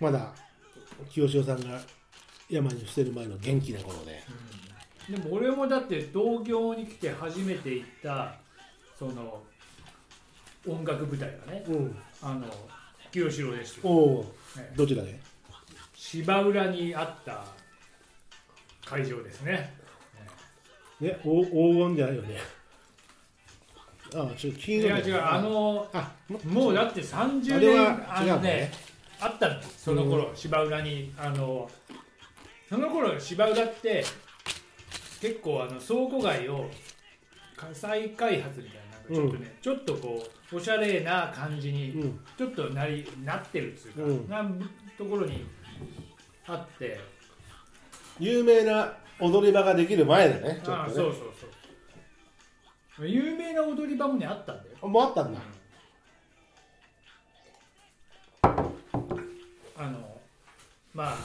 まだ清志郎さんが山に捨てる前の元気な頃で。でも俺もだって東京に来て初めて行ったその音楽舞台がね。うん。あの清志郎ですよ、おおねどちらで？芝浦にあった会場ですね。ねお黄金じゃないよね。ああちょっと金いや違うあのあももうだって30あれ年は違うのあのねねあったんですその頃、芝浦に。あのその頃芝浦って結構あの倉庫街をか再開発みたいなちょっとね、ちょっとこうおしゃれな感じにうん。ちょっとなりなってるっていうか、うん。なところにあって。有名な踊り場ができる前だねちょああっとね。そうそうそう。有名な踊り場もねあったんだよ。あもうあったんだ。あまあ、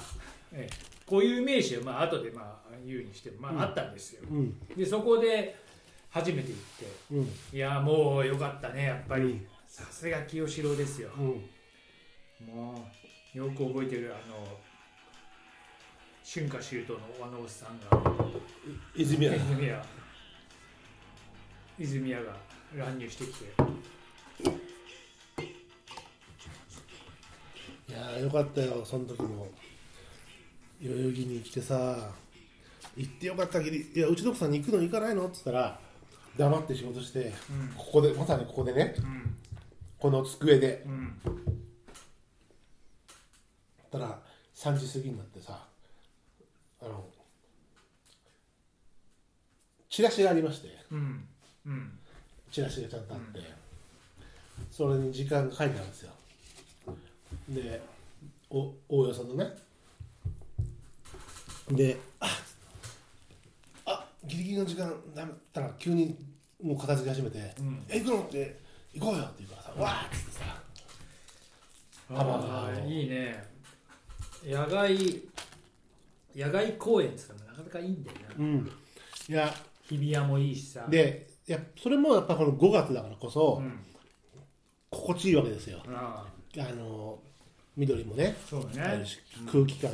ええ、こういう名詞はまあ後でまあ言うにしても、まあうん。あったんですよ。うん。でそこで初めて行ってうん。いやもうよかったねやっぱり。うん。さすが清志郎ですよ。うん。もうよく覚えてるあの春夏秋冬のあのおっさんが。泉谷。泉谷が乱入してきてやーよかったよその時も。代々木に来てさ行ってよかったきりいやうちの奥さんに行くの行かないの？って言ったら黙って仕事してうん。ここでまさにここでねうん。この机で。うん。たら3時過ぎになってさあのチラシがありまして。うん。うん。チラシがちゃんとあって、それに時間が書いてあるんですよでお大家さんのね。でああギリギリの時間だったら急にもう片付け始めてうん「え行くの?」って「行こうよ」って言うからさわーっつってさ。浜ああいいね。野外野外公演っていうのもなかなかいいんだよな。うん。いや日比谷もいいしさ。でいやそれもやっぱこの5月だからこそうん。心地いいわけですよ。あああの緑もねそうね。あるし空気感。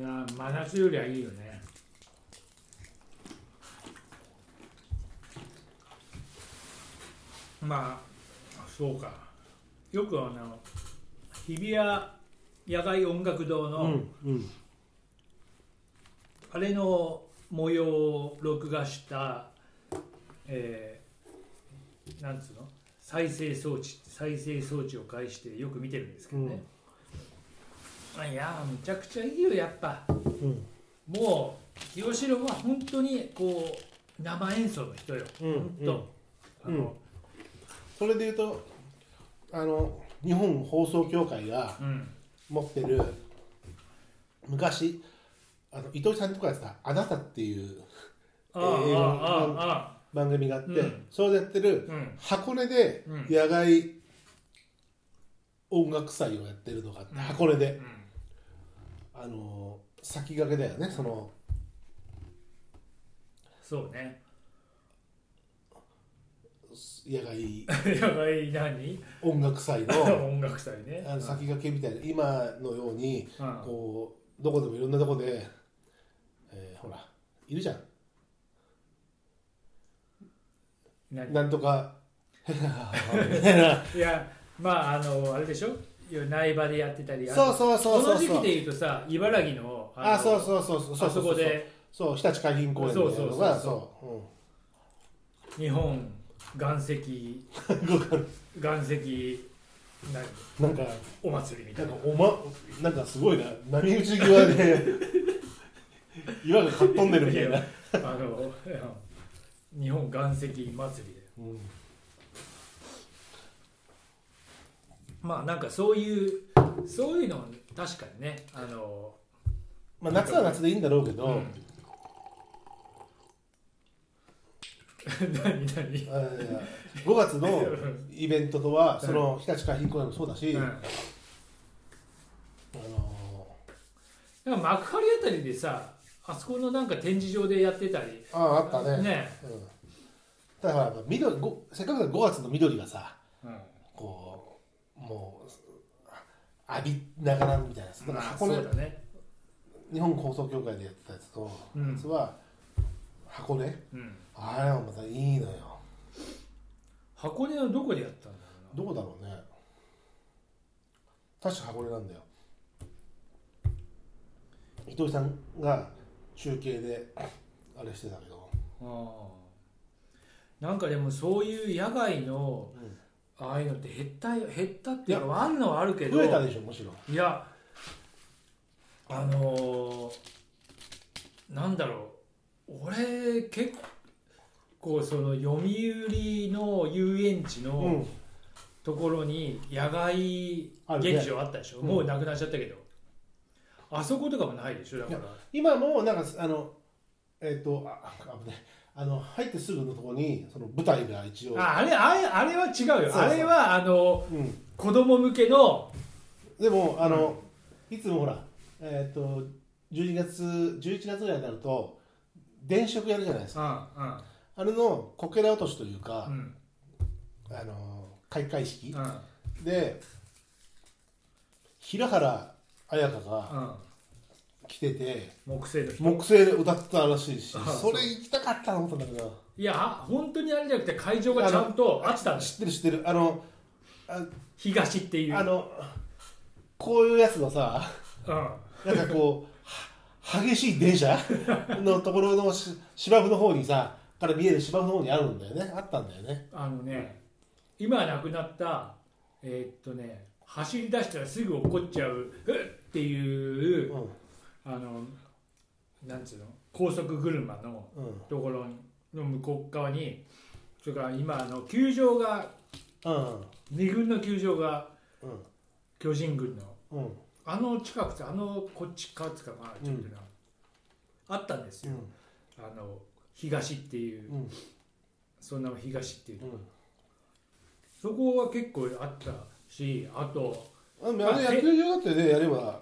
ああ真夏よりはいいよね。まあそうか。よくあの日比谷野外音楽堂の、うんうん。あれの模様を録画した、えーなんつうの？再生装置再生装置を介してよく見てるんですけどね、あいやむちゃくちゃいいよやっぱ。うん。もう清志郎は本当にこう生演奏の人よ、うん本当、あのそれでいうとあの日本放送協会がうん。持ってる昔あの糸井さんとかやってた「あなた」っていうあああ映画あああ番組があって、うん。それでやってるうん。箱根でうん。野外音楽祭をやってるのがあって、うん。箱根で。うん。あの先駆けだよねその。そうね。野外。野外何？音楽祭の。音楽祭ね。あの先駆けみたいな。今のようにうん。こうどこでもいろんなとこで、えーほらいるじゃん何なんとか。いやまああのあれでしょ？苗場でやってたりそうそうそうそうその時期で言うとさ茨城ののあそうそうそうそう。そうあそこでそう日立海浜公園みたいなのがそうそうそう。日本岩石。岩石なんかお祭りみたな。いんなかおまなんかすごいな。波打ち際で岩がかっ飛んでるみたいな、あの日本岩石祭りでうん。まあなんかそういうそういうの確かにねあのまあ、夏は夏でいいんだろうけど、うん。何何？あいや5月のイベントとはその日立海浜公園もそうだし、うん。あのなんか幕張あたりでさあそこのなんか展示場でやってたり。あああったね。ね。うん、ただほら緑ごせっかくだから5月の緑がさうん。こうもう浴びながらみたいなだからまあ箱根そうだね。日本放送協会でやってたやつと、うん。やつは箱根？うん。あれはまたいいのよ。箱根のどこでやったんだろどこだろうね。確か箱根なんだよ。伊藤さんが中継であれしてたけど、うなああ。なんかでもそういう野外のああいうのって減ったよ減ったっていうかあるのはあるけど増えたでしょむしろ。いやあのーなんだろう。俺結構その読売の遊園地うのん。ところに野外劇場あったでしょ、うん。もうなくなっちゃったけどあそことかもないでしょだから。今もなんかあのえっ、とああ危ない。あの入ってすぐのところにその舞台が一応。ああれあれあれは違うよ。あれはあのうん、子供向けのでもあの、いつもほらえっ、と12月11月ぐらいになると電飾やるじゃないですか。うんうん。あれのこけら落としというか、うん。あの開会式。うん。で平原綾香がうん。来てて木製の人。木製で歌ったらしいしあそれ行きたかったと思ったんだけど。いや本当にあれじゃなくて会場がちゃんとあったんです知ってる知ってる。あのあ東っていう。あのこういうやつのさうん。なんかこうは激しい電車 のところのし芝生の方にさから見える芝生の方にあるんだよね。あったんだよね。あのね今はなくなったえーっとね走り出したらすぐ落っちゃううっっていううん。あのなんつうの高速車のうん。ところの向こう側にそれから今あの球場がうん。二軍の球場がうん。巨人軍のうん。あの近くてあのこっち側っつうかまあちょっとな、あったんですよ、あの東っていう、うん。そんな東っていううん。そこは結構あったしあとあの野球場だってねやれば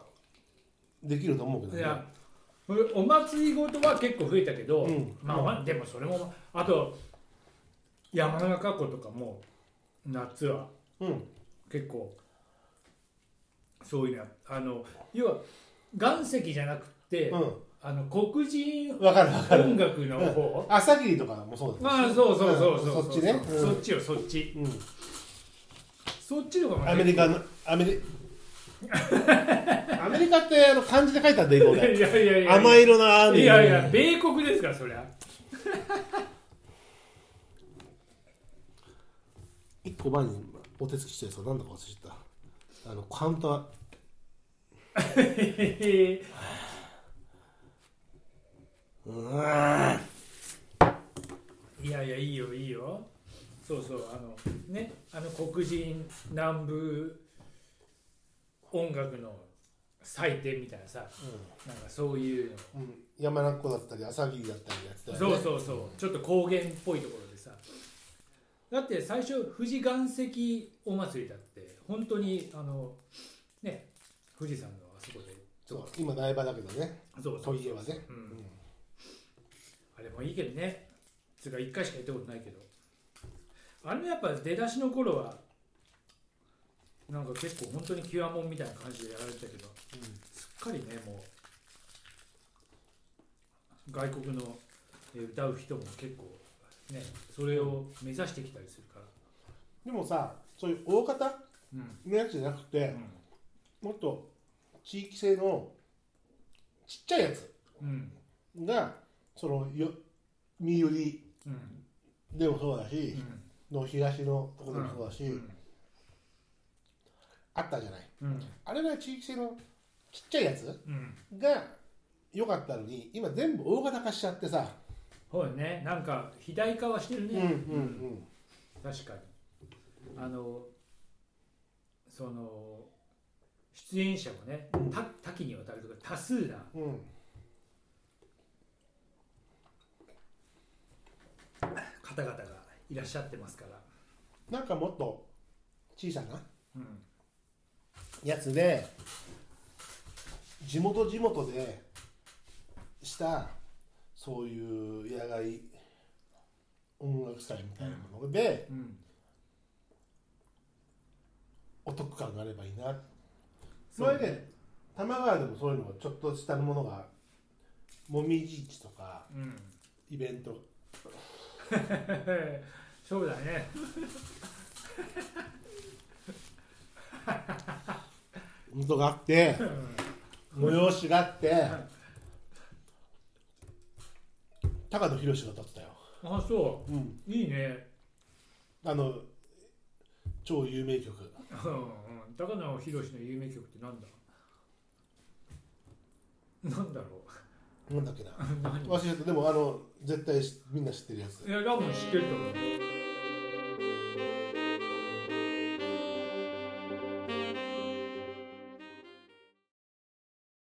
できると思うけどね。いやこれお祭りごとは結構増えたけど、うん。まあ、まあでもそれもあと山中湖とかも夏はうん。結構そういうのやあの要は岩石じゃなくて、うあの黒人んわかるわかる。音楽の方、朝霧とかもそうだまあそうそうそうそう、ん。そっちね。うん。そっちよそっち。うんそっちの方がねアメリカのアメリ アメリカってあの漢字で書いたんだよ。いやいやいやいや。甘色なあいやいや米国ですからそりゃ。一個前にお手つきしたやつは何だか忘れちゃった。あのカウンターうわー。いやいやいいよいいよそうそうあのねあの黒人南部音楽の祭典みたいなさなんかそういううんうん、山中湖だったり朝霧だったりやってたね。そうそうそうちょっと高原っぽいところでさ。だって最初富士岩石お祭りだって本当にあのね富士山のあそこで。そう今苗場だけどね。そうそうといえばね、うん。うんあれもいいけどね。つうか1回しか行ったことないけどあれもやっぱ出だしの頃はなんか結構本当にキュアモンみたいな感じでやられてたけどすっかりねもう外国のえー歌う人も結構ねそれを目指してきたりするから。でもさそういう大型うん。のやつじゃなくて、もっと地域性のちっちゃいやつうん。うんがそのよ身売りうん。でもそうだし、うんの東のところでもそうだし、うん。あったじゃない。うん。あれが地域性のちっちゃいやつうん。が良かったのに今全部大型化しちゃってさ、そうよね。なんか肥大化はしてるね、うんうん確かに。あのその出演者もねうん。多多岐にわたるとか多数なうんうん。方々がいらっしゃってますから、なんかもっと小さなうん。やつで地元地元でしたそういう野外音楽祭みたいなものでうんお得感があればいいな。前ね玉川でもそういうのがちょっとしたものがもみじ市とかうん。イベント そうだね。本当があって催しがあって高野宏が歌ってたよ、あそう。ん、ういいね。あの超有名曲。うんうん。高野宏の有名曲ってなんだ？なんだろなんだっけな。忘れた。でもあの絶対しみんな知ってるやつ。いや多分知ってると思う